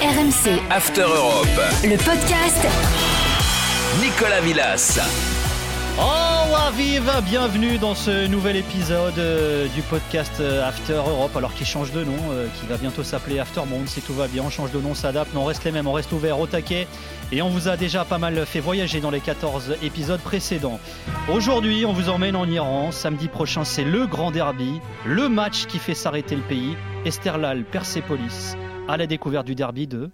RMC. After Europe. Le podcast. Nicolas Villas. Oh, Aviv, bienvenue dans ce nouvel épisode euh, du podcast euh, After Europe, alors qui change de nom, euh, qui va bientôt s'appeler After Monde, si tout va bien, on change de nom, on s'adapte, mais on reste les mêmes, on reste ouvert au taquet, et on vous a déjà pas mal fait voyager dans les 14 épisodes précédents. Aujourd'hui, on vous emmène en Iran, samedi prochain, c'est le grand derby, le match qui fait s'arrêter le pays, Esterlal Persepolis, à la découverte du derby de...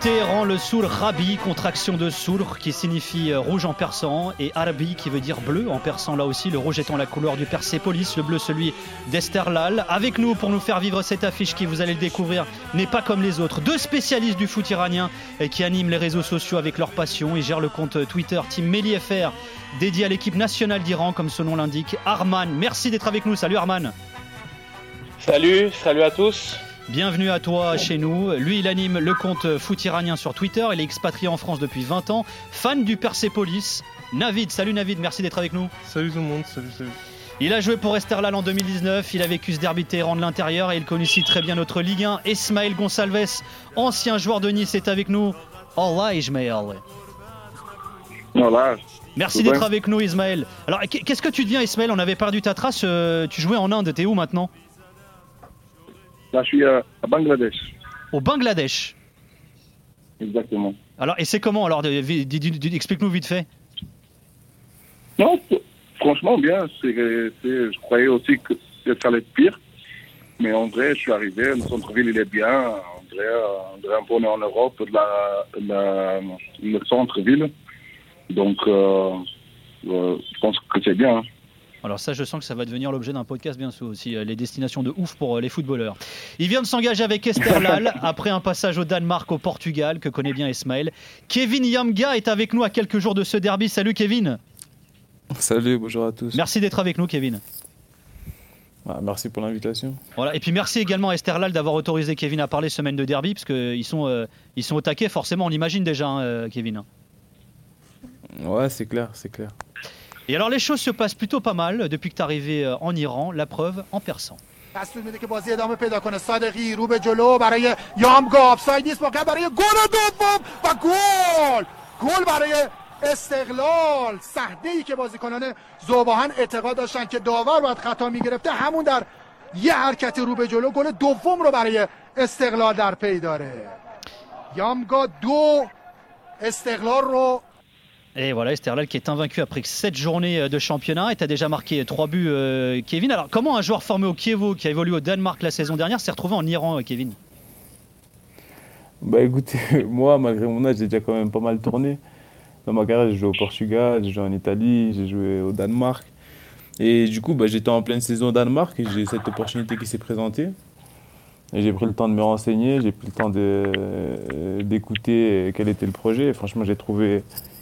Téhéran, le Soul Rabi, contraction de Soul qui signifie euh, rouge en persan et Arabi qui veut dire bleu en persan là aussi, le rouge étant la couleur du Persépolis, le bleu celui d'Esterlal. Avec nous pour nous faire vivre cette affiche qui vous allez le découvrir n'est pas comme les autres. Deux spécialistes du foot iranien et qui animent les réseaux sociaux avec leur passion. Ils gèrent le compte Twitter Team Meli FR dédié à l'équipe nationale d'Iran comme son nom l'indique. Arman, merci d'être avec nous. Salut Arman. Salut, salut à tous. Bienvenue à toi chez nous. Lui, il anime le compte foot iranien sur Twitter. Il est expatrié en France depuis 20 ans. Fan du Persepolis. Navid, salut Navid, merci d'être avec nous. Salut tout le monde, salut, salut. Il a joué pour Esterlal en 2019. Il a vécu ce derby Téhéran de l'intérieur et il connaît aussi très bien notre Ligue 1. Ismaël Gonçalves, ancien joueur de Nice, est avec nous. Allah Ismaël. Voilà. Merci d'être avec nous, Ismaël. Alors, qu- qu'est-ce que tu deviens, Ismaël? On avait perdu ta trace. tu jouais en Inde. T'es où maintenant? Là, je suis à, à Bangladesh. Au Bangladesh. Exactement. Alors, et c'est comment Alors, explique-nous vite fait. Non, franchement, bien. C'est, je croyais aussi que ça allait être pire. Mais en vrai, je suis arrivé. Le centre-ville, il est bien. En vrai, euh, on est en Europe, la, la- le centre-ville. Donc, euh, euh, je pense que c'est bien. Alors ça, je sens que ça va devenir l'objet d'un podcast bien sûr aussi, euh, les destinations de ouf pour euh, les footballeurs. Il vient de s'engager avec Esterlal après un passage au Danemark, au Portugal, que connaît bien Ismaël. Kevin Yamga est avec nous à quelques jours de ce derby. Salut Kevin. Salut, bonjour à tous. Merci d'être avec nous Kevin. Ah, merci pour l'invitation. Voilà. Et puis merci également à Esterlal d'avoir autorisé Kevin à parler semaine de derby, parce qu'ils sont, euh, ils sont au taquet, forcément, on l'imagine déjà, hein, Kevin. Ouais, c'est clair, c'est clair. Et alors les choses se passent plutôt pas mal depuis que tu es arrivé euh, en Iran, la preuve en persan. دستور میده که بازی ادامه پیدا کنه صادقی رو به جلو برای یامگا آفساید نیست موقع برای گل دوم و گل گل برای استقلال صحنه ای که بازیکنان زوباهن اعتقاد داشتن که داور باید خطا میگرفته همون در یه حرکت رو به جلو گل دوم رو برای استقلال در پی داره یامگا دو استقلال رو Et voilà, Esterlal qui est invaincu après 7 journées euh, de championnat et tu as déjà marqué 3 buts, euh, Kevin. Alors, comment un joueur formé au Kievo qui a évolué au Danemark la saison dernière s'est retrouvé en Iran, euh, Kevin? Bah écoutez, moi, malgré mon âge, j'ai déjà quand même pas mal tourné. Dans ma carrière, j'ai joué au Portugal, j'ai joué en Italie, j'ai joué au Danemark. Et du coup, bah, j'étais en pleine saison au Danemark et j'ai cette opportunité qui s'est présentée. Et j'ai pris le temps de me renseigner, j'ai pris le temps d'écouter quel était le projet. Et franchement, j'ai trouvé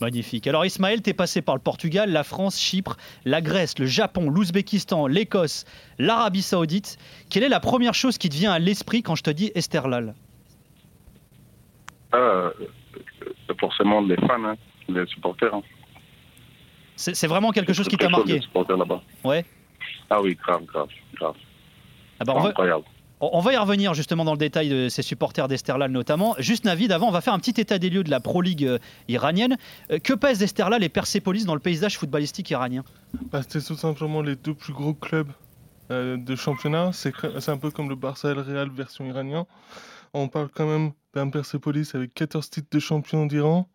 Magnifique. Alors, Ismaël, t'es passé par le Portugal, la France, Chypre, la Grèce, le Japon, l'Ouzbékistan, l'Écosse, l'Arabie Saoudite. Quelle est la première chose qui te vient à l'esprit quand je te dis Esterlal Euh, c'est forcément les fans, hein, les supporters. hein. C'est vraiment quelque chose qui t'a marqué? Les supporters là-bas. Ouais. Ah oui, grave, grave, grave. Ah bah, on, va, Incroyable. On va y revenir justement dans le détail de ces supporters d'Esterlal notamment. Juste Navid, avant, on va faire un petit état des lieux de la Pro League euh, iranienne. Euh, que pèsent Esterlal et Persepolis dans le paysage footballistique iranien? Bah, C'était tout simplement les deux plus gros clubs euh, de championnat. C'est c'est un peu comme le Barça et Real version iranien. On parle quand même d'un Persepolis avec 14 titres de champion d'Iran.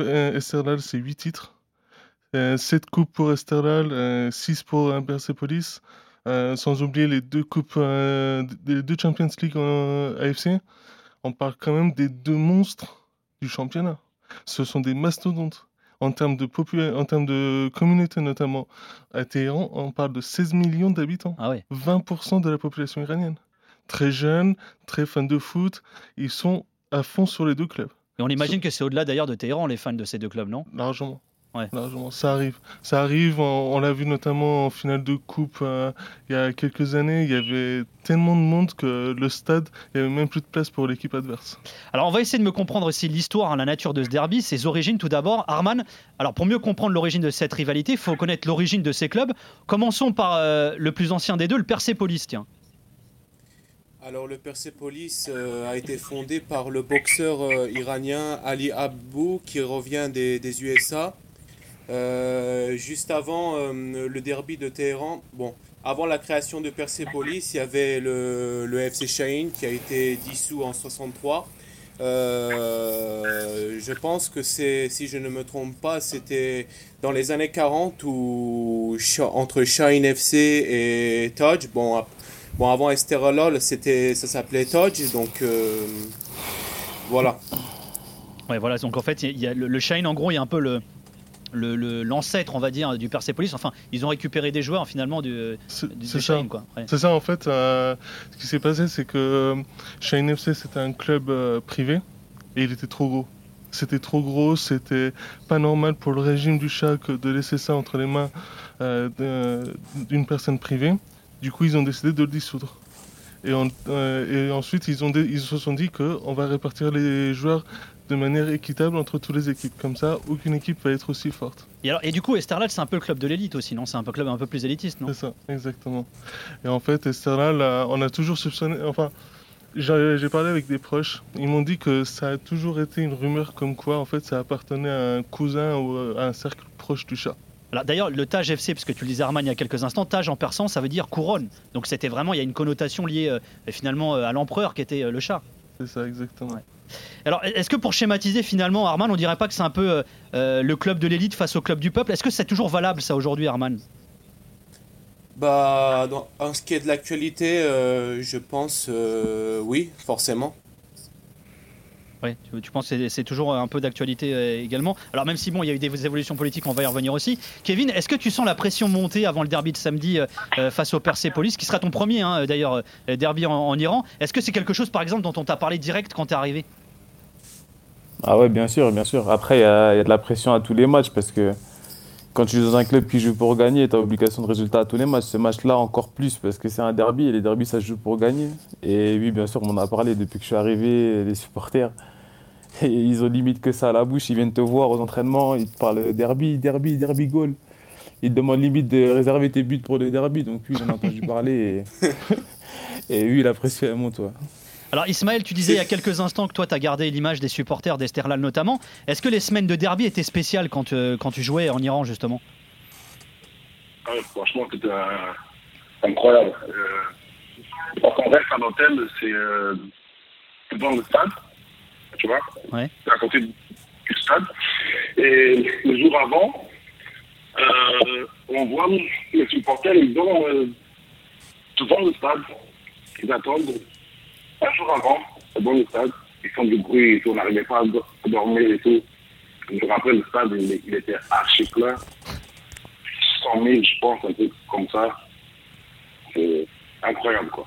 Esterdal, c'est 8 titres. 7 coupes pour Esterdal, 6 pour Persepolis. Euh, sans oublier les deux coupes, euh, les deux Champions League en AFC, on parle quand même des deux monstres du championnat. Ce sont des mastodontes. En termes de, popula- en termes de communauté notamment, à Téhéran, on parle de 16 millions d'habitants. Ah ouais. 20% de la population iranienne. Très jeunes, très fans de foot, ils sont à fond sur les deux clubs. Et on imagine que c'est au-delà d'ailleurs de Téhéran, les fans de ces deux clubs, non? Largement. Ouais. Largement. Ça arrive. Ça arrive. On, on l'a vu notamment en finale de coupe euh, il y a quelques années. Il y avait tellement de monde que le stade, il n'y avait même plus de place pour l'équipe adverse. Alors on va essayer de me comprendre aussi l'histoire, hein, la nature de ce derby, ses origines tout d'abord. Arman, alors pour mieux comprendre l'origine de cette rivalité, il faut connaître l'origine de ces clubs. Commençons par euh, le plus ancien des deux, le Persepolis, tiens. Alors le Persepolis euh, a été fondé par le boxeur euh, iranien Ali Abou qui revient des, des USA. Euh, juste avant euh, le derby de Téhéran, bon, avant la création de Persepolis, il y avait le, le FC Shahin qui a été dissous en 63. Euh, je pense que c'est, si je ne me trompe pas, c'était dans les années 40 où entre Shine FC et Taj, bon, bon avant Esterolol, c'était, ça s'appelait Taj, donc voilà. Ouais, voilà, donc en fait, il y a le, le Shine, en gros, il y a un peu le le- le- l'ancêtre, on va dire, du Persepolis. Enfin, ils ont récupéré des joueurs finalement du, du, c'est ça. Ouais. C'est ça en fait. euh, ce qui s'est passé, c'est que euh, Shine FC c'était un club euh, privé et il était trop gros. C'était trop gros, c'était pas normal pour le régime du que de laisser ça entre les mains euh, d'un- d'une personne privée. Du coup, ils ont décidé de le dissoudre. Et, en- et ensuite, ils, ont ils se sont dit qu'on va répartir les joueurs de manière équitable entre toutes les équipes. Comme ça, aucune équipe va être aussi forte. Et, alors, et du coup, Esterlal, c'est un peu le club de l'élite aussi, non? C'est un peu club un peu plus élitiste, non? C'est ça, exactement. Et en fait, Esterlal, on a toujours soupçonné. Enfin, j'ai parlé avec des proches. Ils m'ont dit que ça a toujours été une rumeur comme quoi, en fait, ça appartenait à un cousin ou euh, à un cercle proche du chat. Alors, D'ailleurs, le Taj FC, parce que tu le disais Arman il y a quelques instants, Taj en persan, ça veut dire couronne. Donc c'était vraiment, il y a une connotation liée euh, finalement euh, à l'empereur qui était euh, le chat. C'est ça, exactement. Ouais. Alors, est-ce que pour schématiser finalement, Arman, on dirait pas que c'est un peu euh, euh, le club de l'élite face au club du peuple? Est-ce que c'est toujours valable ça aujourd'hui, Arman? Bah, en ce qui est de l'actualité, euh, je pense oui, forcément. Ouais, tu, penses que c'est- toujours un peu d'actualité euh, également Alors même si bon, il y a eu des évolutions politiques, on va y revenir aussi. Kevin, est-ce que tu sens la pression monter avant le derby de samedi euh, euh, face au Persepolis, qui sera ton premier hein, d'ailleurs derby en, Iran? Est-ce que c'est quelque chose par exemple dont on t'a parlé direct quand t'es arrivé? Ah ouais, bien sûr, bien sûr. Après, il y, y a de la pression à tous les matchs parce que quand tu joues dans un club qui joue pour gagner, tu as obligation de résultat à tous les matchs. Ce match-là, encore plus parce que c'est un derby et les derbys, ça se joue pour gagner. Et oui, bien sûr, on en a parlé depuis que je suis arrivé, les supporters. Et ils ont limite que ça à la bouche. Ils viennent te voir aux entraînements, ils te parlent derby, derby, derby, goal. Ils te demandent limite de réserver tes buts pour le derby. Donc oui, j'en ai entendu parler. Et, et oui, la pression, elle monte. ouais. Alors Ismaël, tu disais il y a quelques instants que toi tu as gardé l'image des supporters d'Esterlal notamment. Est-ce que les semaines de derby étaient spéciales quand, euh, quand tu jouais en Iran justement? Ah ouais, franchement, c'était euh, incroyable. Euh, parce qu'on reste à l'hôtel, c'est euh, devant le stade, tu vois, Ouais. c'est à côté du stade. Et le jour avant, euh, on voit les supporters, ils euh, devant le stade. Ils attendent un jour avant, devant le stade. Ils font du bruit, et tout, on n'arrivait pas à dormir et tout. Je me rappelle, le stade, il, il était archi plein. 100 000, je pense, un truc comme ça. C'est incroyable, quoi.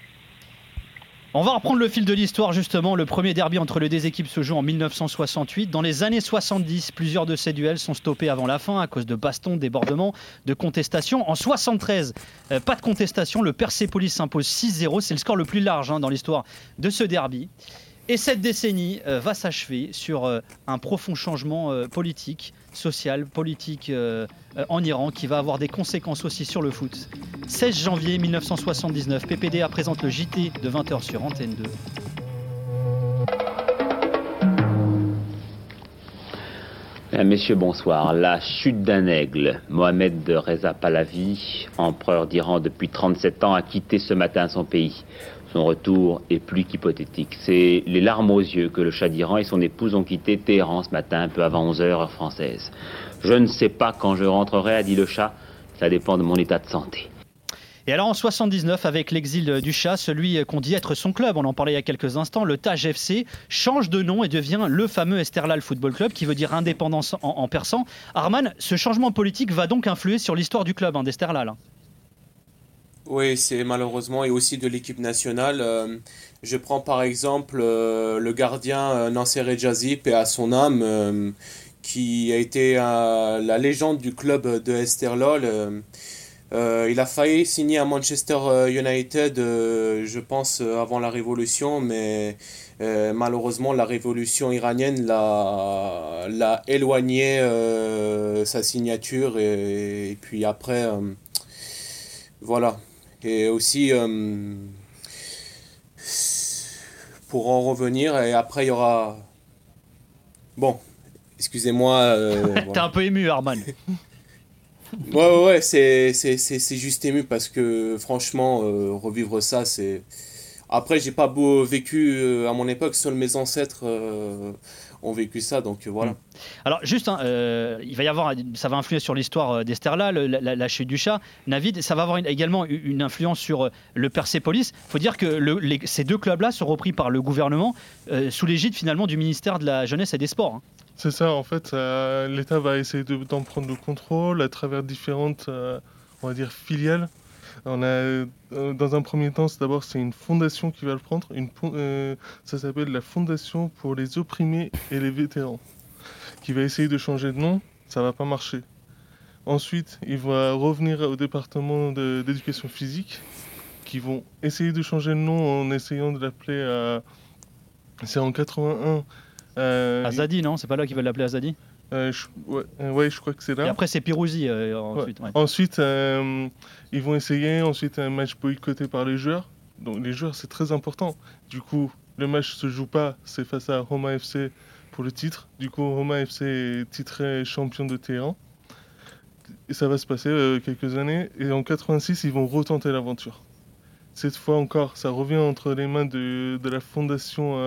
On va reprendre le fil de l'histoire justement. Le premier derby entre les deux équipes se joue en 1968. Dans les années 70, plusieurs de ces duels sont stoppés avant la fin à cause de bastons, débordements, de contestations. En 73, euh, pas de contestation. Le Persepolis s'impose 6-0. C'est le score le plus large hein, dans l'histoire de ce derby. Et cette décennie euh, va s'achever sur euh, un profond changement euh, politique, social, politique en Iran qui va avoir des conséquences aussi sur le foot. 16 janvier 1979, PPDA présente le JT de 20h sur Antenne 2. Mesdames, Messieurs, bonsoir. La chute d'un aigle. Mohamed Reza Pahlavi, empereur d'Iran depuis 37 ans, a quitté ce matin son pays. Son retour est plus qu'hypothétique. C'est les larmes aux yeux que le Shah d'Iran et son épouse ont quitté Téhéran ce matin, un peu avant 11h heure française. Je ne sais pas quand je rentrerai, a dit le Shah. Ça dépend de mon état de santé. Et alors en 79, avec l'exil du chat, celui qu'on dit être son club, on en parlait il y a quelques instants, le Taj FC, change de nom et devient le fameux Esterlal Football Club, qui veut dire indépendance en, persan. Arman, ce changement politique va donc influer sur l'histoire du club hein, d'Esterlal. Oui, c'est malheureusement, et aussi de l'équipe nationale. Euh, je prends par exemple euh, le gardien euh, Nasser Ejazip et à son âme, qui a été la légende du club de Esterlol. il a failli signer à Manchester United, je pense, avant la révolution, mais malheureusement, la révolution iranienne l'a éloigné sa signature, et puis après, voilà. Et aussi, euh, pour en revenir, et après il y aura... Bon, excusez-moi. Euh, T'es un peu ému, Arman. ouais, ouais, ouais c'est juste ému parce que franchement, euh, revivre ça, c'est... Après, j'ai pas beau vécu à mon époque, seuls mes ancêtres ont vécu ça, donc euh, voilà. Mm. Alors juste, hein, euh, il va y avoir, ça va influer sur l'histoire euh, d'Esterla, la, chute du chat. Navid, ça va avoir également une influence sur le Persepolis. Il faut dire que ces deux clubs-là sont repris par le gouvernement sous l'égide finalement du ministère de la Jeunesse et des Sports. Hein. C'est ça, en fait, l'État va essayer d'en prendre le contrôle à travers différentes, on va dire, filiales on a, euh, dans un premier temps, d'abord c'est une fondation qui va le prendre. Une, euh, ça s'appelle la Fondation pour les opprimés et les vétérans, qui va essayer de changer de nom. Ça va pas marcher. Ensuite, il va revenir au département d'éducation physique, qui vont essayer de changer de nom en essayant de l'appeler à. C'est en 81. Euh, Azadi, non? C'est pas là qu'ils veulent l'appeler Azadi? Euh, euh, ouais, je crois que c'est là. Et après, c'est Pirouzi euh, ensuite. Ensuite, ils vont essayer. Ensuite, un match boycotté par les joueurs. Donc, les joueurs, c'est très important. Du coup, le match se joue pas. C'est face à Roma FC pour le titre. Du coup, Roma FC est titré champion de Téhéran. Et ça va se passer quelques années. Et en 86, ils vont retenter l'aventure. Cette fois encore, ça revient entre les mains de, de la fondation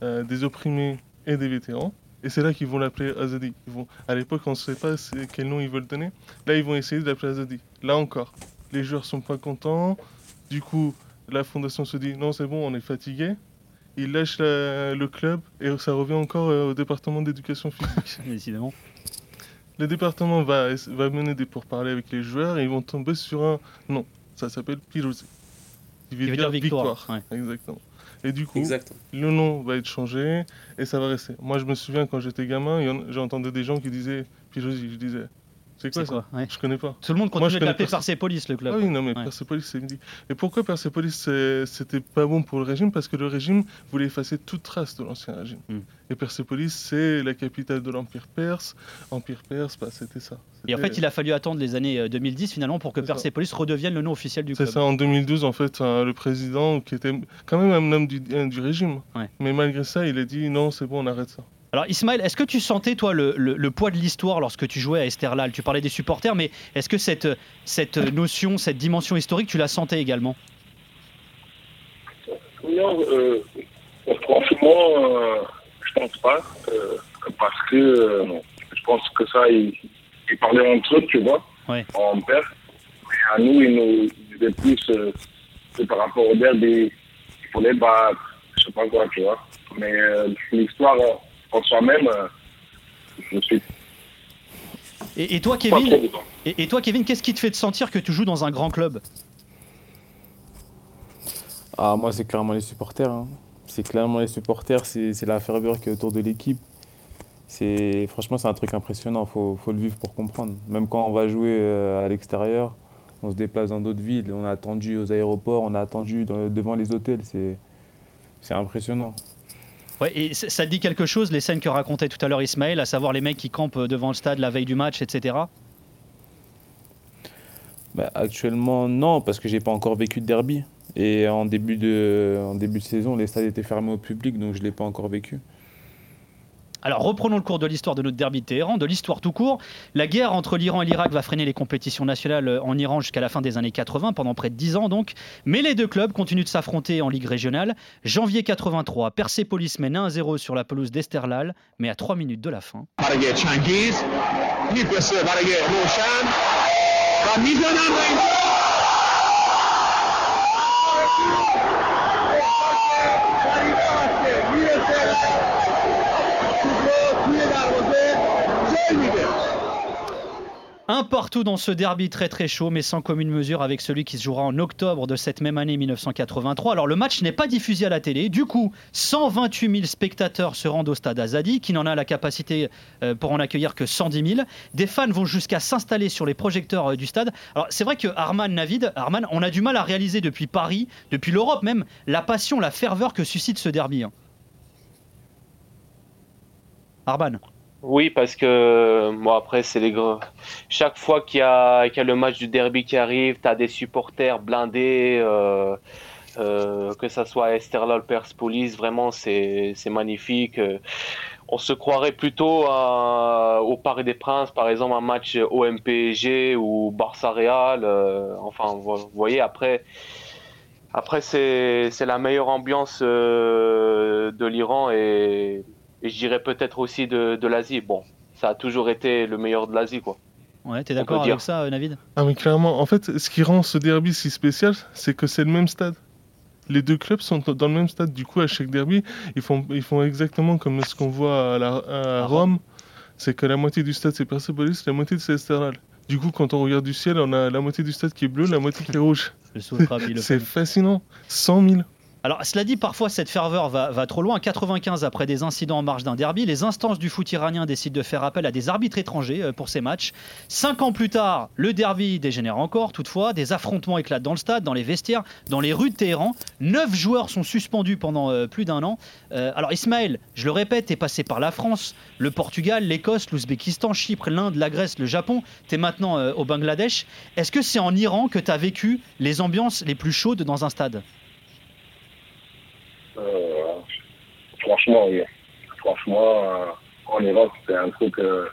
des opprimés et des vétérans. Et c'est là qu'ils vont l'appeler Azadi. Ils vont... À l'époque, on ne sait pas quel nom ils veulent donner. Là, ils vont essayer de l'appeler Azadi. Là encore, les joueurs sont pas contents. Du coup, la fondation se dit non, c'est bon, on est fatigué. Ils lâchent le club et ça revient encore euh, au département d'éducation physique. Décidément. Le département va, va mener des pourparlers avec les joueurs et ils vont tomber sur un nom. Ça s'appelle Pirouzé. Qui veut, dire, victoire. Exactement. Et du coup, le nom va être changé et ça va rester. Moi, je me souviens quand j'étais gamin, j'entendais des gens qui disaient, puis je, disais, c'est quoi ça Je connais pas. Tout le monde continue de l'appeler Persepolis, le club. Ah oui, non, mais Persepolis, c'est. Et pourquoi Persepolis, c'était pas bon pour le régime? Parce que le régime voulait effacer toute trace de l'ancien régime. Hmm. Et Persepolis, c'est la capitale de l'Empire perse. Empire perse, bah, c'était ça. Et en fait, il a fallu attendre les années 2010 euh, finalement pour que Persepolis redevienne le nom officiel du club. C'est ça, en 2012, en fait, hein, le président, qui était quand même un homme du, du régime, mais malgré ça, il a dit non, c'est bon, on arrête ça. Alors Ismaël, est-ce que tu sentais toi le, poids de l'histoire lorsque tu jouais à Esterlal Tu parlais des supporters, mais est-ce que cette, cette notion, cette dimension historique, tu la sentais également? Non, euh, franchement, euh, je pense pas, euh, parce que euh, je pense que ça, ils, parlaient entre eux, tu vois, en père. Mais à nous, ils nous disaient plus par rapport au derby, il fallait battre, je sais pas quoi, tu vois. Mais l'histoire en soi-même, euh, je suis. Et, toi, Kevin, et, toi, Kevin, qu'est-ce qui te fait te sentir que tu joues dans un grand club? Ah, moi, c'est clairement les supporters. Hein. C'est clairement les supporters, c'est la ferveur qui est autour de l'équipe. C'est franchement, c'est un truc impressionnant. Faut, faut le vivre pour comprendre. Même quand on va jouer euh, à l'extérieur, on se déplace dans d'autres villes. On a attendu aux aéroports, on a attendu devant les hôtels. C'est impressionnant. Ouais, et ça dit quelque chose, les scènes que racontait tout à l'heure Ismaël, à savoir les mecs qui campent devant le stade la veille du match, etc. Bah, actuellement, non, parce que j'ai pas encore vécu de derby. Et en début de, en début de saison, les stades étaient fermés au public, donc je l'ai pas encore vécu. Alors reprenons le cours de l'histoire de notre derby de Téhéran, de l'histoire tout court. La guerre entre l'Iran et l'Irak va freiner les compétitions nationales euh, en Iran jusqu'à la fin des années 80, pendant près de 10 ans donc. Mais les deux clubs continuent de s'affronter en Ligue régionale. Janvier 83, Persepolis mène 1-0 sur la pelouse d'Esterlal, mais à 3 minutes de la fin. Un partout dans ce derby très très chaud, mais sans commune mesure avec celui qui se jouera en octobre de cette même année 1983. Alors le match n'est pas diffusé à la télé, du coup 128 000 spectateurs se rendent au stade Azadi, qui n'en a la capacité euh, pour en accueillir que 110 000. Des fans vont jusqu'à s'installer sur les projecteurs euh, du stade. Alors c'est vrai que Arman Navid, Arman, on a du mal à réaliser depuis Paris, depuis l'Europe même, la passion, la ferveur que suscite ce derby. Oui, parce que moi après c'est les gros. Chaque fois qu'il y y a le match du derby qui arrive, t'as des supporters blindés, euh, euh, que ça soit Esterlal, Persepolis, vraiment c'est magnifique. Euh, On se croirait plutôt au Paris des Princes, par exemple un match OM-PSG ou Barça-Real. enfin, vous voyez après. Après, c'est la meilleure ambiance de l'Iran et, et je dirais peut-être aussi de, de l'Asie. Bon, ça a toujours été le meilleur de l'Asie, quoi. Ouais, t'es d'accord avec ça, euh, Navid? Ah mais clairement, en fait, ce qui rend ce derby si spécial, c'est que c'est le même stade. Les deux clubs sont dans le même stade. Du coup, à chaque derby, ils font, ils font exactement comme ce qu'on voit à, la- à Rome. C'est que la moitié du stade c'est Persepolis, la moitié c'est Esternal. Du coup, quand on regarde du ciel, on a la moitié du stade qui est bleu, la moitié qui est rouge. C'est fascinant. 100 000. Alors, cela dit, parfois cette ferveur va, trop loin. 95, après des incidents en marge d'un derby, les instances du foot iranien décident de faire appel à des arbitres étrangers euh, pour ces matchs. Cinq ans plus tard, le derby dégénère encore. Toutefois, des affrontements éclatent dans le stade, dans les vestiaires, dans les rues de Téhéran. Neuf joueurs sont suspendus pendant euh, plus d'un an. Euh, alors, Ismaël, je le répète, est passé par la France, le Portugal, l'Écosse, l'Ouzbékistan, Chypre, l'Inde, la Grèce, le Japon. Tu es maintenant au Bangladesh. Est-ce que c'est en Iran que tu as vécu les ambiances les plus chaudes dans un stade? Franchement, oui. Franchement, euh, en Iran, c'est un truc euh,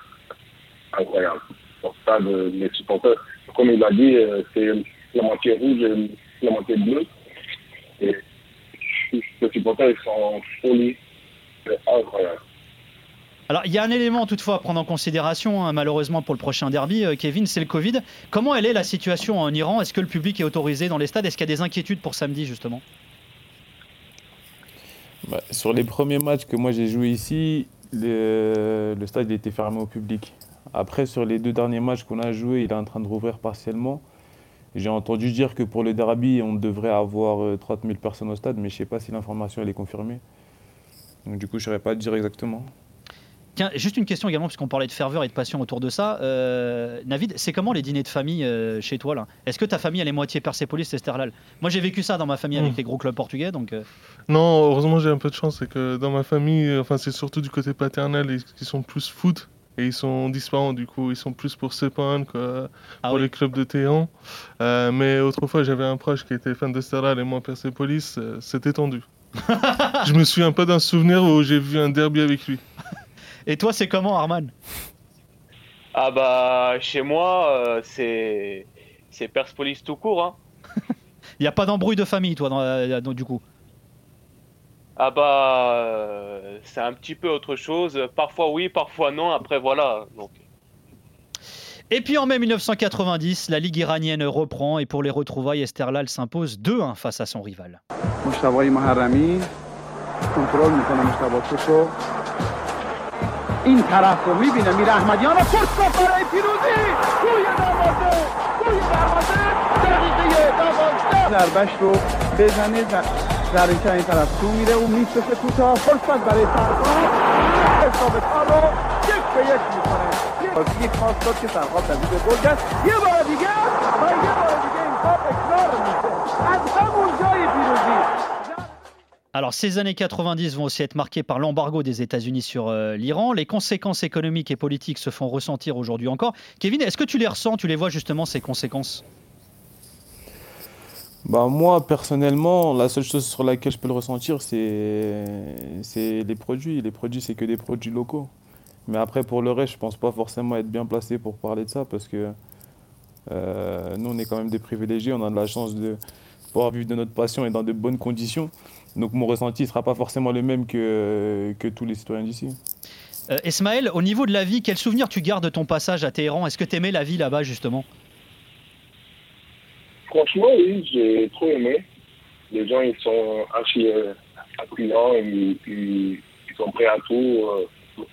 incroyable. Pour ça, de, les supporters, comme il a dit, euh, c'est la moitié rouge et la moitié bleue. Et les supporters, ils sont folie. C'est incroyable. Alors, il y a un élément toutefois à prendre en considération, hein, malheureusement pour le prochain derby, euh, Kevin, c'est le Covid. Comment elle est la situation en Iran? Est-ce que le public est autorisé dans les stades? Est-ce qu'il y a des inquiétudes pour samedi justement? Bah, sur les premiers matchs que moi j'ai joué ici, le, stade était fermé au public. Après, sur les deux derniers matchs qu'on a joués, il est en train de rouvrir partiellement. J'ai entendu dire que pour le derby, on devrait avoir euh, 30 000 personnes au stade, mais je ne sais pas si l'information est confirmée. Donc du coup, je ne saurais pas dire exactement. Tiens, juste une question également, puisqu'on parlait de ferveur et de passion autour de ça. Euh, Navid, c'est comment les dîners de famille euh, chez toi là? Est-ce que ta famille elle est moitié Persepolis et Sterlal? Moi j'ai vécu ça dans ma famille avec Mm. les gros clubs portugais, donc. euh, Non, heureusement j'ai un peu de chance, c'est que dans ma famille, enfin c'est surtout du côté paternel, ils, ils sont plus foot et ils sont disparants du coup, ils sont plus pour Sepan que Ah pour oui. les clubs de Téhéran. Euh, mais autrefois j'avais un proche qui était fan de Sterlal et moi Persepolis, euh, c'était tendu. Je me souviens pas d'un souvenir où j'ai vu un derby avec lui. Et toi, c'est comment, Arman Ah bah chez moi euh, c'est c'est Persepolis tout court. Hein. Il n'y a pas d'embrouille de famille, toi, dans, euh, dans- du coup Ah bah euh, c'est un petit peu autre chose. Parfois oui, parfois non. Après voilà. Donc Et puis en mai 1990, la Ligue iranienne reprend et pour les retrouvailles, Esterlal s'impose 2-1 face à son rival. مشتبای محرمی کنترل میکنه مشتبا توشو این طرف رو می‌بینه میره احمدیان فرصت برای پیروزی. توی دروازه توی دروازه. دقیقه دوازده. ضربش رو بزنه زرینچه این طرف تو میره. او میسته کوتاه. فرصت برای سرخان حساب رو یک به یک می‌کنه. یک خاص داد که سرخان تبدیل به گل یه بار دیگه و یه بار دیگه این کار تکرار میشه. از همون جای پیروزی. Alors ces années 90 vont aussi être marquées par l'embargo des États-Unis sur euh, l'Iran. Les conséquences économiques et politiques se font ressentir aujourd'hui encore. Kevin, est-ce que tu les ressens Tu les vois justement ces conséquences? Bah moi personnellement, la seule chose sur laquelle je peux le ressentir, c'est les produits. Les produits, c'est que des produits locaux. Mais après, pour le reste, je pense pas forcément être bien placé pour parler de ça parce que euh, nous, on est quand même des privilégiés. On a de la chance de pouvoir vivre de notre passion et dans de bonnes conditions. Donc mon ressenti ne sera pas forcément le même que, que tous les citoyens d'ici. Euh, Ismaël, au niveau de la vie, quel souvenir tu gardes de ton passage à Téhéran? Est-ce que tu aimais la vie là-bas justement? Franchement, oui, j'ai trop aimé. les gens, ils sont archi euh, accueillants, ils, ils, ils sont prêts à tout euh,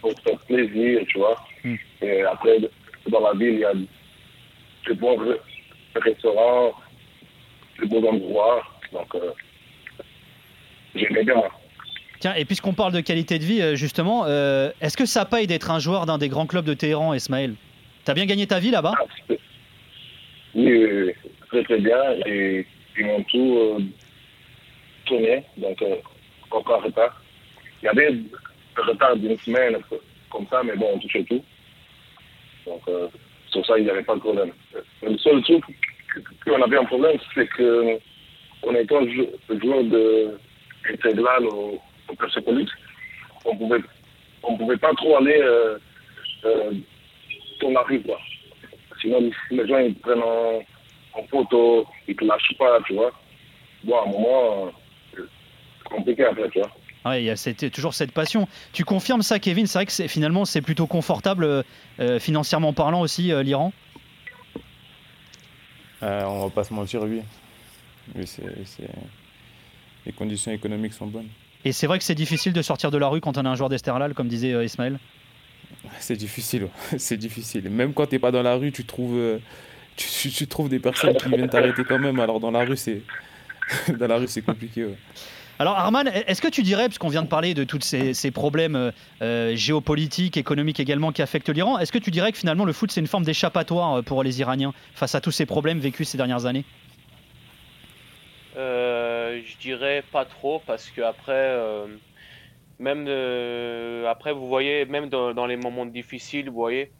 pour faire plaisir, tu vois. Hmm. Et après, dans la ville, il y a de bons re- restaurants, de beaux endroits. Donc, euh, j'aimais bien. Tiens, et puisqu'on parle de qualité de vie, euh, justement, euh, est-ce que ça paye d'être un joueur d'un des grands clubs de Téhéran, Ismaël? T'as bien gagné ta vie là-bas? Oui, oui, oui, très très bien. Et ils m'ont tout euh, tourné, donc euh, aucun retard. Il y avait un retard d'une semaine comme ça, mais bon, on touchait tout. Donc euh, sur ça, il n'y avait pas de problème. Le seul truc qu'on avait un problème, c'est que en étant jou- joueur de intégral au, au Persepolis, on pouvait on pouvait pas trop aller euh, euh, dans la rue, quoi. Sinon, les gens, ils prennent en, en photo, ils te lâchent pas, tu vois. Bon, à un moment, euh, c'est compliqué après, tu vois. Ouais, il y a cette- toujours cette passion. Tu confirmes ça, Kevin C'est vrai que c'est- finalement, c'est plutôt confortable euh, euh, financièrement parlant aussi, euh, l'Iran? Euh, on va pas se mentir, oui. Mais c'est, c'est- Les conditions économiques sont bonnes. Et c'est vrai que c'est difficile de sortir de la rue quand on est un joueur d'Esterlal, comme disait euh, Ismaël C'est difficile, ouais. c'est difficile. Même quand t'es pas dans la rue, tu trouves, euh, tu, tu- tu trouves des personnes qui viennent t'arrêter quand même. Alors dans la rue, c'est, dans la rue, c'est compliqué. ouais. Alors Arman, est-ce que tu dirais, puisqu'on vient de parler de tous ces, ces problèmes euh, euh, géopolitiques, économiques également qui affectent l'Iran, est-ce que tu dirais que finalement le foot c'est une forme d'échappatoire pour les Iraniens face à tous ces problèmes vécus ces dernières années? Je dirais pas trop parce que après, euh, même euh, après vous voyez, même dans, les moments difficiles, vous voyez,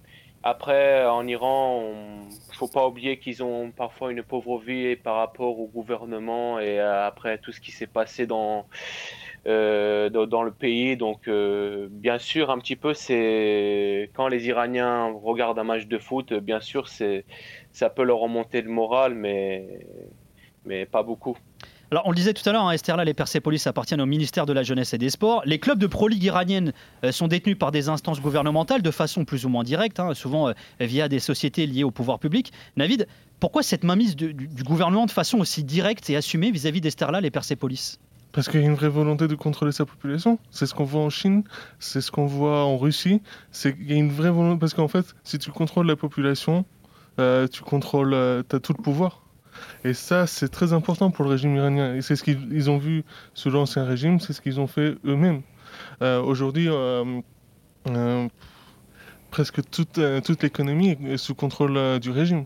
après en Iran, on, faut pas oublier qu'ils ont parfois une pauvre vie par rapport au gouvernement et euh, après tout ce qui s'est passé dans euh, dans, le pays. Donc euh, bien sûr, un petit peu, c'est quand les Iraniens regardent un match de foot, bien sûr, c'est ça peut leur remonter le moral, mais mais pas beaucoup. Alors, on le disait tout à l'heure, hein, Esterlal et Persepolis appartiennent au ministère de la Jeunesse et des Sports. Les clubs de Pro League iranienne euh, sont détenus par des instances gouvernementales de façon plus ou moins directe, hein, souvent euh, via des sociétés liées au pouvoir public. Navid, pourquoi cette mainmise de- du, du gouvernement de façon aussi directe et assumée vis-à-vis d'Esterlal et Persepolis? Parce qu'il y a une vraie volonté de contrôler sa population. C'est ce qu'on voit en Chine, c'est ce qu'on voit en Russie. C'est il y a une vraie volonté parce qu'en fait, si tu contrôles la population, euh, tu contrôles, euh, t'as tout le pouvoir. Et ça, c'est très important pour le régime iranien. Et c'est ce qu'ils ils ont vu sous l'ancien régime, c'est ce qu'ils ont fait eux-mêmes. Euh, Aujourd'hui, euh, euh, presque toute, l'économie est sous contrôle du régime.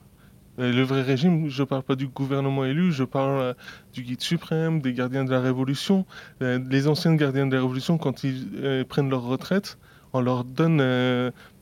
Le vrai régime, je ne parle pas du gouvernement élu, je parle du guide suprême, des gardiens de la Révolution. Les anciens gardiens de la Révolution, quand ils prennent leur retraite, on leur donne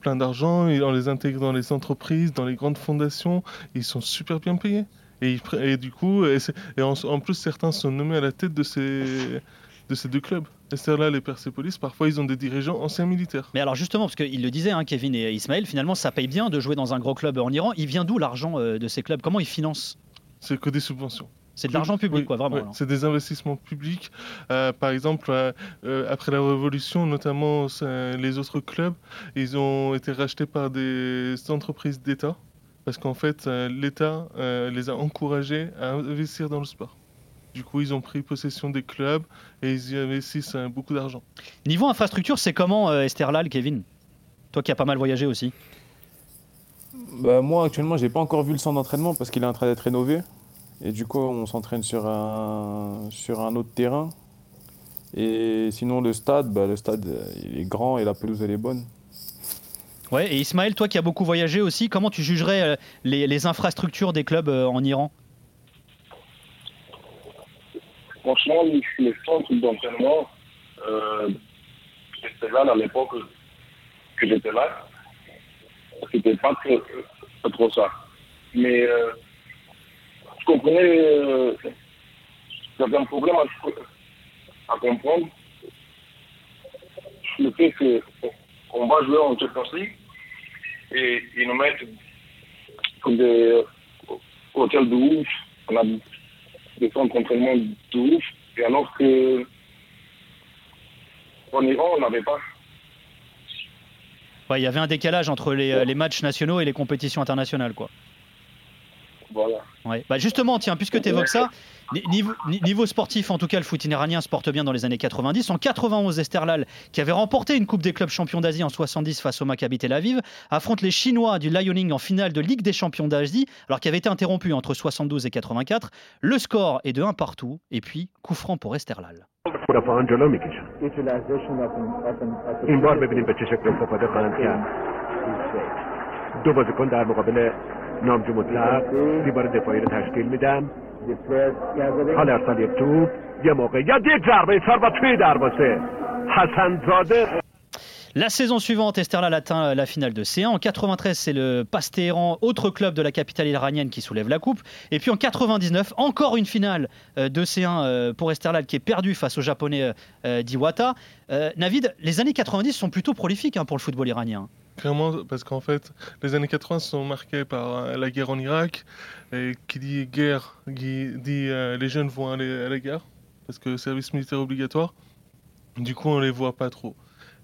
plein d'argent, et on les intègre dans les entreprises, dans les grandes fondations, ils sont super bien payés. Et, du coup, et, c'est- et en, en plus, certains sont nommés à la tête de ces, de ces deux clubs. Et Persepolis, parfois ils ont des dirigeants anciens militaires. Mais alors justement, parce qu'ils le disaient, hein, Kevin et Ismaël, finalement ça paye bien de jouer dans un gros club en Iran. Il vient d'où l'argent euh, de ces clubs? Comment ils financent? C'est que des subventions. C'est de l'argent public, Oui, quoi, vraiment. c'est des investissements publics. Euh, par exemple, euh, euh, après la Révolution, notamment les autres clubs, ils ont été rachetés par des entreprises d'État. Parce qu'en fait, euh, l'État euh, les a encouragés à investir dans le sport. Du coup, ils ont pris possession des clubs et ils y investissent euh, beaucoup d'argent. Niveau infrastructure, c'est comment euh, Esterlal, Kevin? Toi qui as pas mal voyagé aussi. Bah, moi, actuellement, j'ai pas encore vu le centre d'entraînement parce qu'il est en train d'être rénové. Et du coup, on s'entraîne sur un, sur un autre terrain. Et sinon, le stade, bah, le stade, il est grand et la pelouse, elle est bonne. Ouais, et Ismaël, toi qui as beaucoup voyagé aussi, comment tu jugerais euh, les, infrastructures des clubs euh, en Iran? Franchement, les centres d'entraînement, euh, c'était là à l'époque que j'étais là. C'était pas trop, pas trop ça. Mais euh, je comprenais, j'avais un problème à, à comprendre le fait que on va jouer en Champions League et ils nous mettent comme des hôtels de ouf, on a des centres d'entraînement de ouf, et alors que en Iran, on n'avait pas. Ouais, il y avait un décalage entre les, euh, les matchs nationaux et les compétitions internationales, quoi. Voilà. Ouais. Bah justement, tiens, puisque tu évoques ça, Niveau, ni- niveau sportif, en tout cas, le foot iranien se porte bien dans les années 90. En 91, Esterlal, qui avait remporté une Coupe des clubs champions d'Asie en 70 face au Maccabi Tel Aviv, affronte les Chinois du Liaoning en finale de Ligue des champions d'Asie, alors qui avait été interrompu entre 72 et 84. Le score est de 1 partout, et puis coup franc pour Esterlal. مدافعان جلو میکشن این بار ببینیم به چه شکل استفاده خواهند کرد دو بازیکن در مقابل نامجو مطلق دیوار دفاعی رو تشکیل میدن حال ارسال یک توپ یه موقعیت یک ضربه سر و توی دروازه حسن زاده La saison suivante, Esterlal atteint la finale de C1. En 93, c'est le PAS Téhéran, autre club de la capitale iranienne, qui soulève la coupe. Et puis en 99, encore une finale euh, de C1 euh, pour Esterlal qui est perdue face au japonais euh, euh, d'Iwata. Euh, Navid, les années 90 sont plutôt prolifiques hein, pour le football iranien. Clairement, parce qu'en fait, les années 80 sont marquées par euh, la guerre en Irak. Et qui dit guerre, qui dit euh, les jeunes vont aller à la guerre, parce que service militaire obligatoire. Du coup, on les voit pas trop.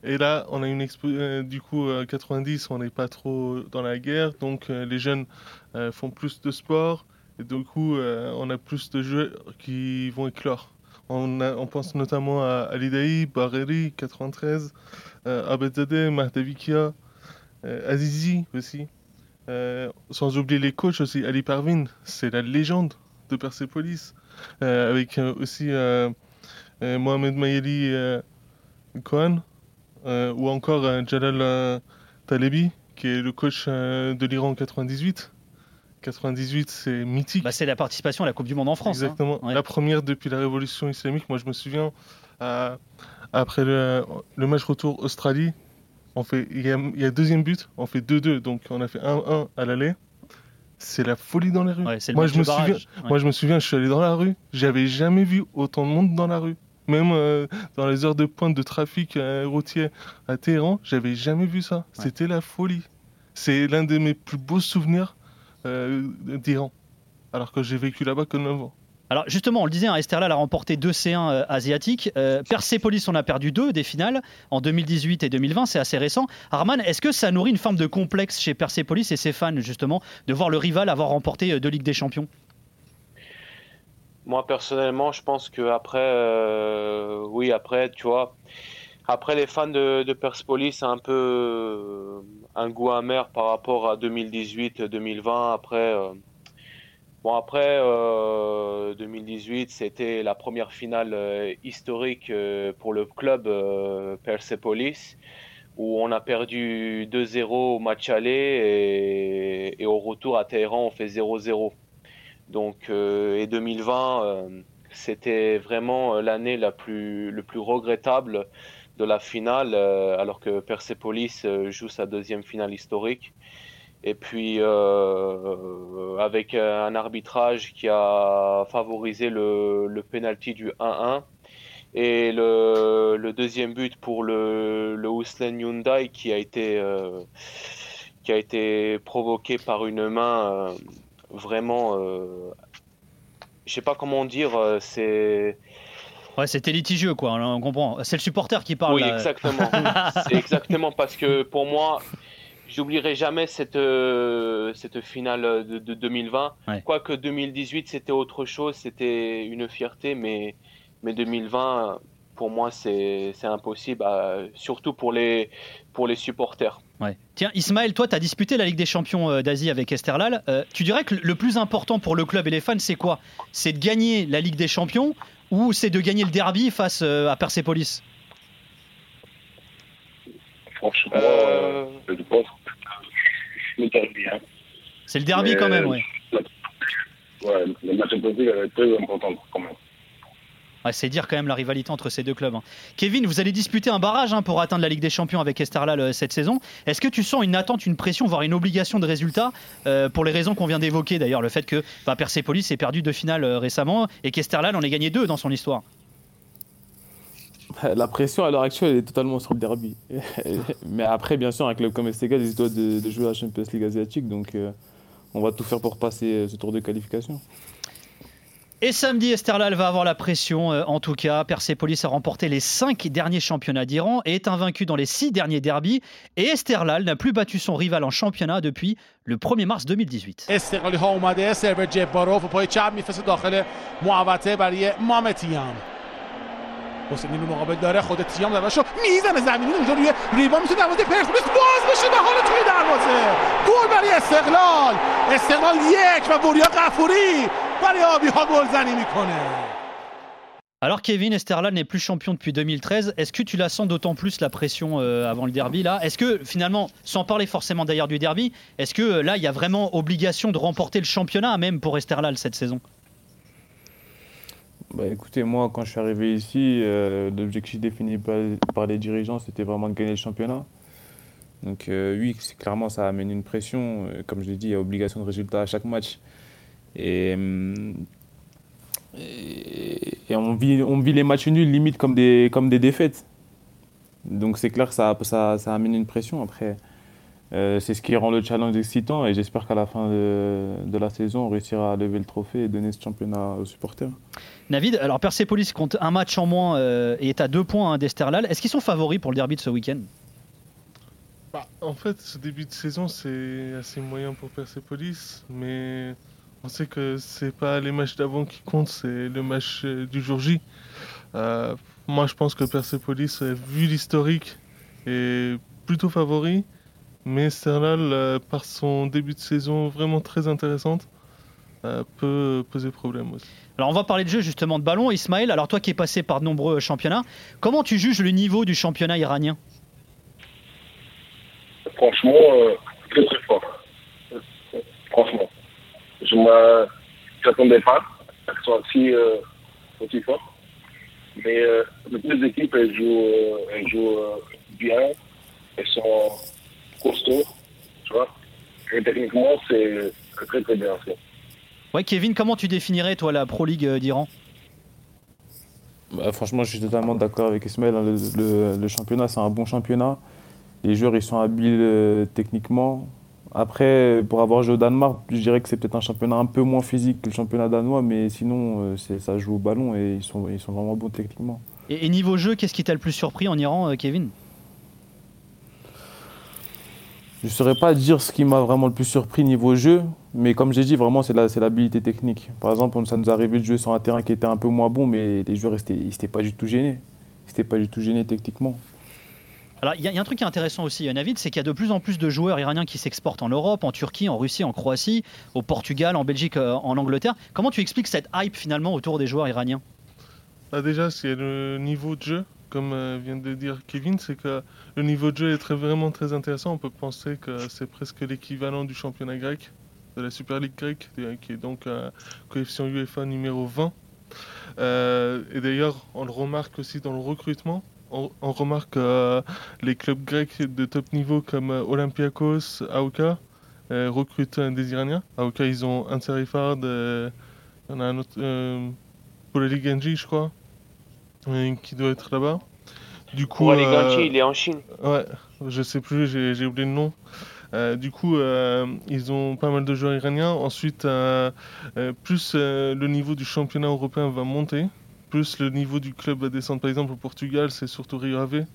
Et là, on a une expo euh, du coup, euh, 90, on n'est pas trop dans la guerre, donc les jeunes font plus de sport, et du coup, on a plus de jeux qui vont éclore. On, pense notamment à Ali Daï, Bareri, 93, euh, Abedzadeh, Mahdavikia, Azizi aussi. Euh, sans oublier les coachs aussi, Ali Parvin, c'est la légende de Persepolis. Euh, avec euh, aussi euh, euh, Mohamed Mayeli euh, Cohen, euh, ou encore euh, Jalal euh, Talebi, qui est le coach euh, de l'Iran en 98. 98, c'est mythique. Bah, c'est la participation à la Coupe du Monde en France. hein. Exactement. Ouais. La première depuis la révolution islamique. Moi, je me souviens, euh, après le, le match retour Australie, on fait, il y a, il y a deuxième but, on fait 2-2. Donc, on a fait 1-1 à l'aller. C'est la folie dans les rues. Ouais, moi, je me souviens, Ouais. moi, je me souviens, je suis allé dans la rue. J'avais jamais vu autant de monde dans la rue. Même euh, dans les heures de pointe de trafic euh, routier à Téhéran, j'avais jamais vu ça. C'était la folie. C'est l'un de mes plus beaux souvenirs euh, d'Iran. Alors que j'ai vécu là-bas que 9 ans. Alors justement, on le disait, hein, Esterlal a remporté deux C1 euh, asiatiques. Euh, Persepolis, on a perdu deux des finales en 2018 et 2020, c'est assez récent. Arman, est-ce que ça nourrit une forme de complexe chez Persepolis et ses fans justement de voir le rival avoir remporté euh, deux Ligues des Champions? Moi, personnellement, je pense que après, oui, après, tu vois, après les fans de, de Persepolis, c'est un peu un goût amer par rapport à 2018-2020. Après, bon, après euh, 2018, c'était la première finale euh, historique euh, pour le club euh, Persepolis, où on a perdu 2-0 au match aller et, et au retour à Téhéran, on fait 0-0. Donc, euh, et 2020, euh, c'était vraiment euh, l'année la plus, le plus regrettable de la finale, euh, alors que Persepolis euh, joue sa deuxième finale historique. Et puis, euh, avec un arbitrage qui a favorisé le, le penalty du 1-1 et le, le deuxième but pour le, le Ouslen Hyundai qui a été, euh, qui a été provoqué par une main euh, vraiment. euh, je sais pas comment dire, euh, c'est. Ouais, c'était litigieux, quoi, on comprend. C'est le supporter qui parle. Oui, exactement. c'est exactement parce que pour moi, j'oublierai jamais cette, euh, cette finale de, de 2020. Ouais. Quoique 2018, c'était autre chose, c'était une fierté, mais, mais 2020, pour moi, c'est c'est impossible, euh, surtout pour les, pour les supporters. Ouais. Tiens, Ismaël, toi, tu as disputé la Ligue des Champions euh, d'Asie avec Esterlal. Euh, tu dirais que le plus important pour le club et les fans, c'est quoi? C'est de gagner la Ligue des Champions ou c'est de gagner le derby face à Persepolis? Franchement, euh, je pense bien. C'est le derby Mais, quand même, ouais. Ouais, le match est très important quand même. Ouais, c'est dire quand même la rivalité entre ces deux clubs. hein. Kevin, vous allez disputer un barrage hein, pour atteindre la Ligue des Champions avec Esterlal euh, cette saison. Est-ce que tu sens une attente, une pression, voire une obligation de résultat euh, pour les raisons qu'on vient d'évoquer d'ailleurs Le fait que bah, Persepolis ait perdu deux finales euh, récemment et qu'Esterlal en ait gagné deux dans son histoire? La pression à l'heure actuelle elle est totalement sur le derby. Mais après, bien sûr, un club comme Estegaz, ils se doivent de, de jouer à la Champions League asiatique. Donc, euh, on va tout faire pour passer euh, ce tour de qualification. Et samedi, Esterlal va avoir la pression. euh, en tout cas, Persepolis a remporté les cinq derniers championnats d'Iran et est invaincu dans les six derniers derbys. Et Esterlal n'a plus battu son rival en championnat depuis le 1er mars 2018. استقلالی ها اومده سرور جباروف و پای چپ میفرسته داخل محوطه برای مامتیام حسینی رو مقابل داره خود تیام دروازه میزنه زمینی اونجا روی ریبان میتونه دروازه پرسپولیس باز بشه به حال توی دروازه گل برای استقلال استقلال یک و وریا قفوری برای آبی ها گلزنی میکنه Alors Kevin Esterlal n'est plus champion depuis 2013. Est-ce que tu la sens d'autant plus la pression euh, avant le derby là Est-ce que finalement, sans parler forcément d'ailleurs du derby, est-ce que euh, là il y a vraiment obligation de remporter le championnat même pour Esterlal cette saison Bah, écoutez, moi, quand je suis arrivé ici, euh, l'objectif défini par, les dirigeants, c'était vraiment de gagner le championnat. Donc euh, oui, clairement, ça amène une pression. Euh, Comme je l'ai dit, il y a obligation de résultat à chaque match. Et on, vit, on vit les matchs nuls limite comme des, comme des défaites. Donc c'est clair que ça, ça, ça amène une pression. Après, euh, c'est ce qui rend le challenge excitant et j'espère qu'à la fin de, de la saison, on réussira à lever le trophée et donner ce championnat aux supporters. Navid, alors Persepolis compte un match en moins euh, et est à deux points hein, d'Esterlal. Est-ce qu'ils sont favoris pour le derby de ce week-end? Bah, en fait, ce début de saison, c'est assez moyen pour Persepolis, mais on sait que c'est pas les matchs d'avant qui comptent, c'est le match euh, du jour J. Euh, moi, je pense que Persepolis, vu l'historique, est plutôt favori, mais Sterlal, euh, par son début de saison vraiment très intéressante, euh, peut poser problème aussi. Alors on va parler de jeu justement de ballon. Ismaël, alors toi qui es passé par de nombreux championnats, comment tu juges le niveau du championnat iranien? Franchement, euh, très très fort. Franchement. Je ne m'attendais pas à ce soit aussi, euh, aussi fort. Mais euh, les équipes, elles jouent, euh, elles jouent euh, bien. Elles sont costauds, tu vois. Et techniquement, c'est très très bien. Ouais, Kevin, comment tu définirais toi la Pro League euh, d'Iran? Bah, franchement, je suis totalement d'accord avec Ismaël. hein. Le, le- le championnat, c'est un bon championnat. Les joueurs, ils sont habiles euh, techniquement. Après, pour avoir joué au Danemark, je dirais que c'est peut-être un championnat un peu moins physique que le championnat danois, mais sinon, euh, c'est- ça joue au ballon et ils sont, ils sont vraiment bons techniquement. et, et niveau jeu, qu'est-ce qui t'a le plus surpris en Iran, euh, Kevin? Je ne saurais pas dire ce qui m'a vraiment le plus surpris niveau jeu, mais comme j'ai dit, vraiment, c'est la- c'est l'habilité technique. Par exemple, ça nous arrivait de jouer sur un terrain qui était un peu moins bon, mais les joueurs, ils n'étaient pas du tout gênés. Ils n'étaient pas du tout gênés techniquement. Alors, il y, a- il y a un truc qui est intéressant aussi, euh, Navid, c'est qu'il y a de plus en plus de joueurs iraniens qui s'exportent en Europe, en Turquie, en Russie, en Croatie, au Portugal, en Belgique, euh, en Angleterre. Comment tu expliques cette hype finalement autour des joueurs iraniens? Bah déjà, c'est le niveau de jeu, comme euh, vient de dire Kevin, c'est que le niveau de jeu est très, vraiment très intéressant. On peut penser que c'est presque l'équivalent du championnat grec, de la Super League grecque, euh, qui est donc un coefficient UEFA numéro 20. Euh, et d'ailleurs, on le remarque aussi dans le recrutement. On, remarque euh, les clubs grecs de top niveau comme euh, Olympiakos, Aoka euh, recrutent euh, des Iraniens. Aoka, ils ont un Serifard, euh, il y en a un autre, euh, Poleli Genji, je crois, euh, qui doit être là-bas. Du coup, Pour euh, Ganchi, il est en Chine. Ouais, je sais plus, j'ai oublié le nom. Euh, du coup, euh, ils ont pas mal de joueurs iraniens. Ensuite, euh, euh, plus euh, le niveau du championnat européen va monter, plus le niveau du club va descendre. Par exemple, au Portugal, c'est surtout Rio Ave,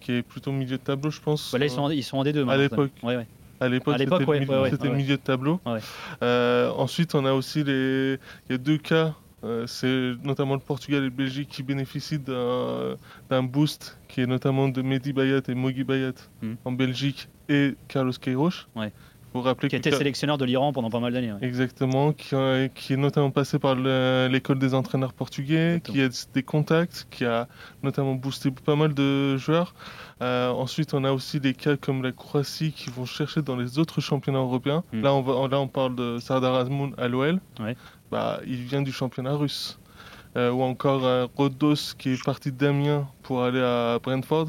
qui est plutôt milieu de tableau, je pense. Bah Là, ils sont, en- ils sont en D2 À maintenant. l'époque. Ouais, ouais. À l'époque, À l'époque, c'était ouais, le mi- ouais, ouais, c'était ouais. milieu de tableau. Ouais. Euh, ensuite, on a aussi les. Il y a deux cas. Euh, c'est notamment le Portugal et le Belgique qui bénéficient d'un boost qui est notamment de Mehdi Bayat et Mogi Bayat Hmm. en Belgique et Carlos Queiroz. Ouais. Faut rappeler Qui que était Car- sélectionneur de l'Iran pendant pas mal d'années. ouais. Exactement, qui, a- qui est notamment passé par le- l'école des entraîneurs portugais, qui a des contacts, qui a notamment boosté pas mal de joueurs. Euh, ensuite, on a aussi des cas comme la Croatie qui vont chercher dans les autres championnats européens. Mm. Là, on va, là, on parle de Sardar Azmoun à l'OL. Ouais. Bah, il vient du championnat russe. Euh, ou encore euh, Rodos qui est parti d'Amiens pour aller à Brentford.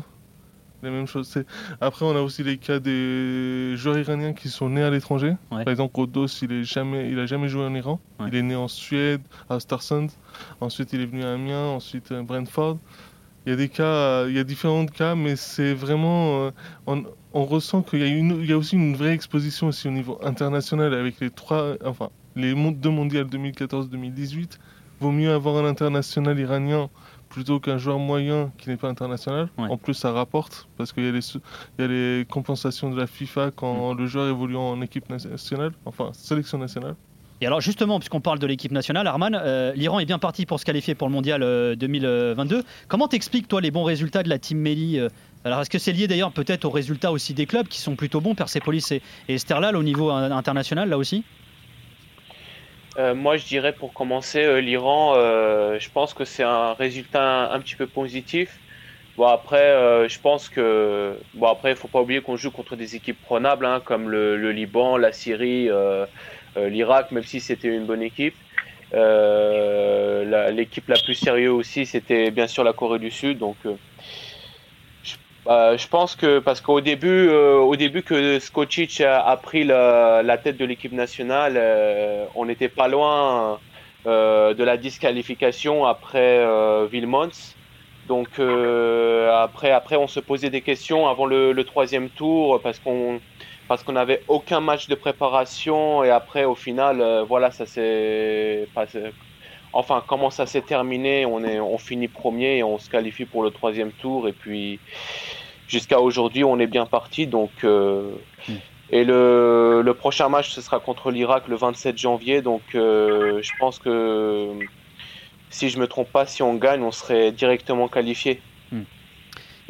La même chose. c'est- Après, on a aussi les cas des joueurs iraniens qui sont nés à l'étranger. Ouais. Par exemple, Rodos, il est jamais, il a jamais joué en Iran. Ouais. Il est né en Suède, à Östersund. Ensuite, il est venu à Amiens. Ensuite, à Brentford. Il y a des cas, euh, il y a différents cas, mais c'est vraiment, euh, on, on ressent qu'il y a une, il y a aussi une vraie exposition aussi au niveau international avec les trois, enfin, les deux mondiales 2014-2018, vaut mieux avoir un international iranien plutôt qu'un joueur moyen qui n'est pas international. En plus, ça rapporte parce qu'il y, a les sou- il y a les compensations de la FIFA Mm. quand le joueur évolue en équipe nationale, enfin sélection nationale. Et alors justement, puisqu'on parle de l'équipe nationale, Arman, euh, l'Iran est bien parti pour se qualifier pour le mondial euh, 2022. Comment t'expliques toi les bons résultats de la team Meli euh, Alors est-ce que c'est lié d'ailleurs peut-être aux résultats aussi des clubs qui sont plutôt bons, Persepolis et, et Esterlal au niveau euh, international là aussi? Euh, moi, je dirais pour commencer, euh, l'Iran, euh, je pense que c'est un résultat un, petit peu positif. Bon, après, euh, je pense que. Bon, après, il faut pas oublier qu'on joue contre des équipes prenables, hein, comme le, le Liban, la Syrie, euh, l'Irak, même si c'était une bonne équipe. Euh, la- L'équipe la, plus sérieuse aussi, c'était bien sûr la Corée du Sud. Donc, bah, je pense que. Parce qu'au début, euh, au début que Skocic a, pris la, la tête de l'équipe nationale, euh, on n'était pas loin euh, de la disqualification après euh, Villemons. Donc euh, après, après, on se posait des questions avant le, le troisième tour parce qu'on parce qu'on n'avait aucun match de préparation et après au final, euh, voilà, ça s'est passé. Enfin, comment ça s'est terminé On est, on finit premier et on se qualifie pour le troisième tour et puis jusqu'à aujourd'hui, on est bien parti. Donc euh, et le, le prochain match, ce sera contre l'Irak le 27 janvier. Donc euh, je pense que si je me trompe pas, si on gagne, on serait directement qualifié. I-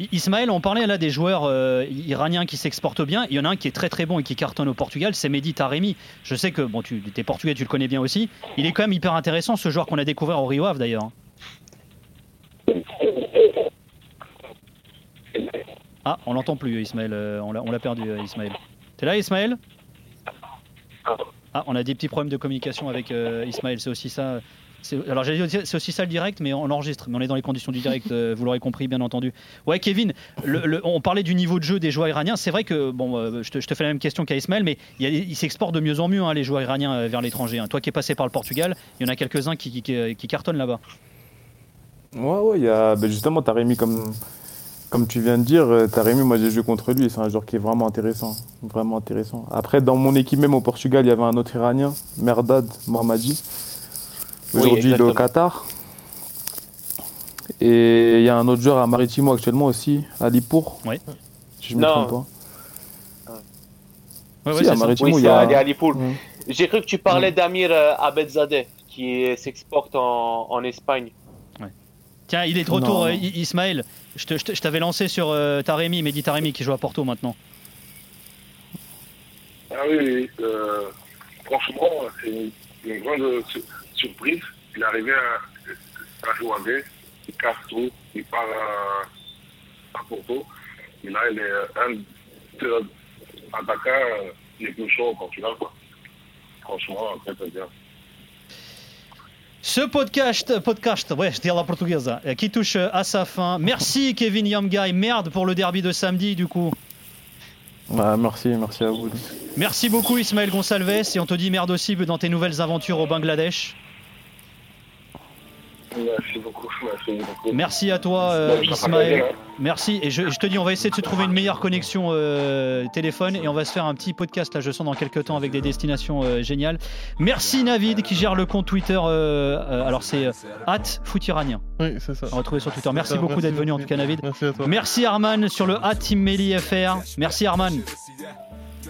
Ismaël, on parlait là des joueurs euh, iraniens qui s'exportent bien. Il y en a un qui est très très bon et qui cartonne au Portugal, c'est Mehdi Taremi. Je sais que bon, tu es portugais, tu le connais bien aussi. Il est quand même hyper intéressant ce joueur qu'on a découvert au Rio Ave d'ailleurs. Ah, on l'entend plus, Ismaël. euh, on l'a perdu, euh, Ismaël. T'es là, Ismaël? Ah, on a des petits problèmes de communication avec Ismaël. C'est aussi ça. Alors j'allais dire, c'est aussi ça le direct, mais on l'enregistre. Mais on est dans les conditions du direct, euh, vous l'aurez compris, bien entendu. Ouais, Kevin, on parlait du niveau de jeu des joueurs iraniens. C'est vrai que, bon, euh, je, te, fais la même question qu'à Ismaël, mais il, y a- il s'exportent de mieux en mieux, hein, les joueurs iraniens, euh, vers l'étranger. hein. Toi qui es passé par le Portugal, il y en a quelques-uns qui, cartonnent là-bas. Ouais, ouais, y a, ben justement, Taremi, comme, comme tu viens de dire, euh, Taremi, moi j'ai joué contre lui, c'est un joueur qui est vraiment intéressant. Vraiment intéressant. Après, dans mon équipe même au Portugal, il y avait un autre Iranien, Merdad Mohammadi. Oui, Aujourd'hui, il est au exactement. Qatar. Et il y a un autre joueur à Maritimo actuellement aussi, à Lipour. Ouais. Si je me Non. trompe pas. Ouais, Si, ouais, à c'est ça. Maritimo, Oui, il y c'est a. Ali Alipoul. Mm. J'ai cru que tu parlais d'Amir euh, Abedzadeh qui s'exporte en, en Espagne. Tiens, il est de retour, Non, euh, Ismaël. Je te- je te- je t'avais lancé sur euh, Taremi, Mehdi Taremi qui joue à Porto maintenant. Ah oui, oui. euh, franchement, c'est une, une grande surprise. Il est arrivé à, à jouer, il casse tout, il part à, à Porto. Et là, il est un des attaquants les plus chauds au Portugal. Quoi. Franchement, très très bien. Ce podcast, podcast, ouais, je dis à la portugaise, euh, qui touche euh, à sa fin. Merci Kevin Yamgai, merde pour le derby de samedi du coup. Ouais, merci, merci à vous. Merci beaucoup Ismaël Gonsalves et on te dit merde aussi dans tes nouvelles aventures au Bangladesh. Merci beaucoup. Merci beaucoup. Merci à toi euh, Ismaël. Merci et je, je te dis on va essayer de se trouver une meilleure connexion euh, téléphone et on va se faire un petit podcast là je sens dans quelques temps avec des destinations euh, géniales. Merci Navid qui gère le compte Twitter euh, euh, alors c'est euh, at foutiranien. Oui, c'est ça. On va retrouver sur Twitter. Merci Ça, beaucoup d'être venu en tout cas Navid. Merci à toi. Merci Arman sur le at. Merci Arman.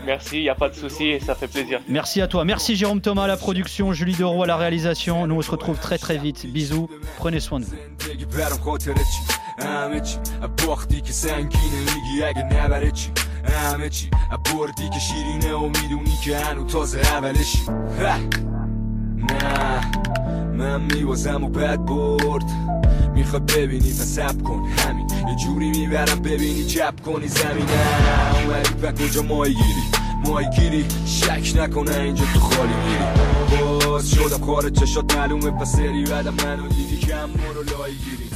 Merci, il n'y a pas de souci, ça fait plaisir. Merci à toi. Merci Jérôme Thomas à la production, Julie Deroux à la réalisation. Nous on se retrouve très très vite. Bisous. Prenez soin de vous. زندگی برام خاطره چی همه چی باختی که سنگینه میگی اگه نبره چی همه چی بردی که شیرینه و میدونی که هنو تازه اولشی اه. نه من میوازم و بد برد می‌خواد ببینی پس سب کن. همین. یه جوری می‌برم ببینی جب کنی زمینه. اومدی و کجا مای گیری؟ مای گیری؟ شک نکنه اینجا تو خالی میری. باز شدم کار چشات معلومه پس سری بعدم منو دیدی کم برو لای گیری.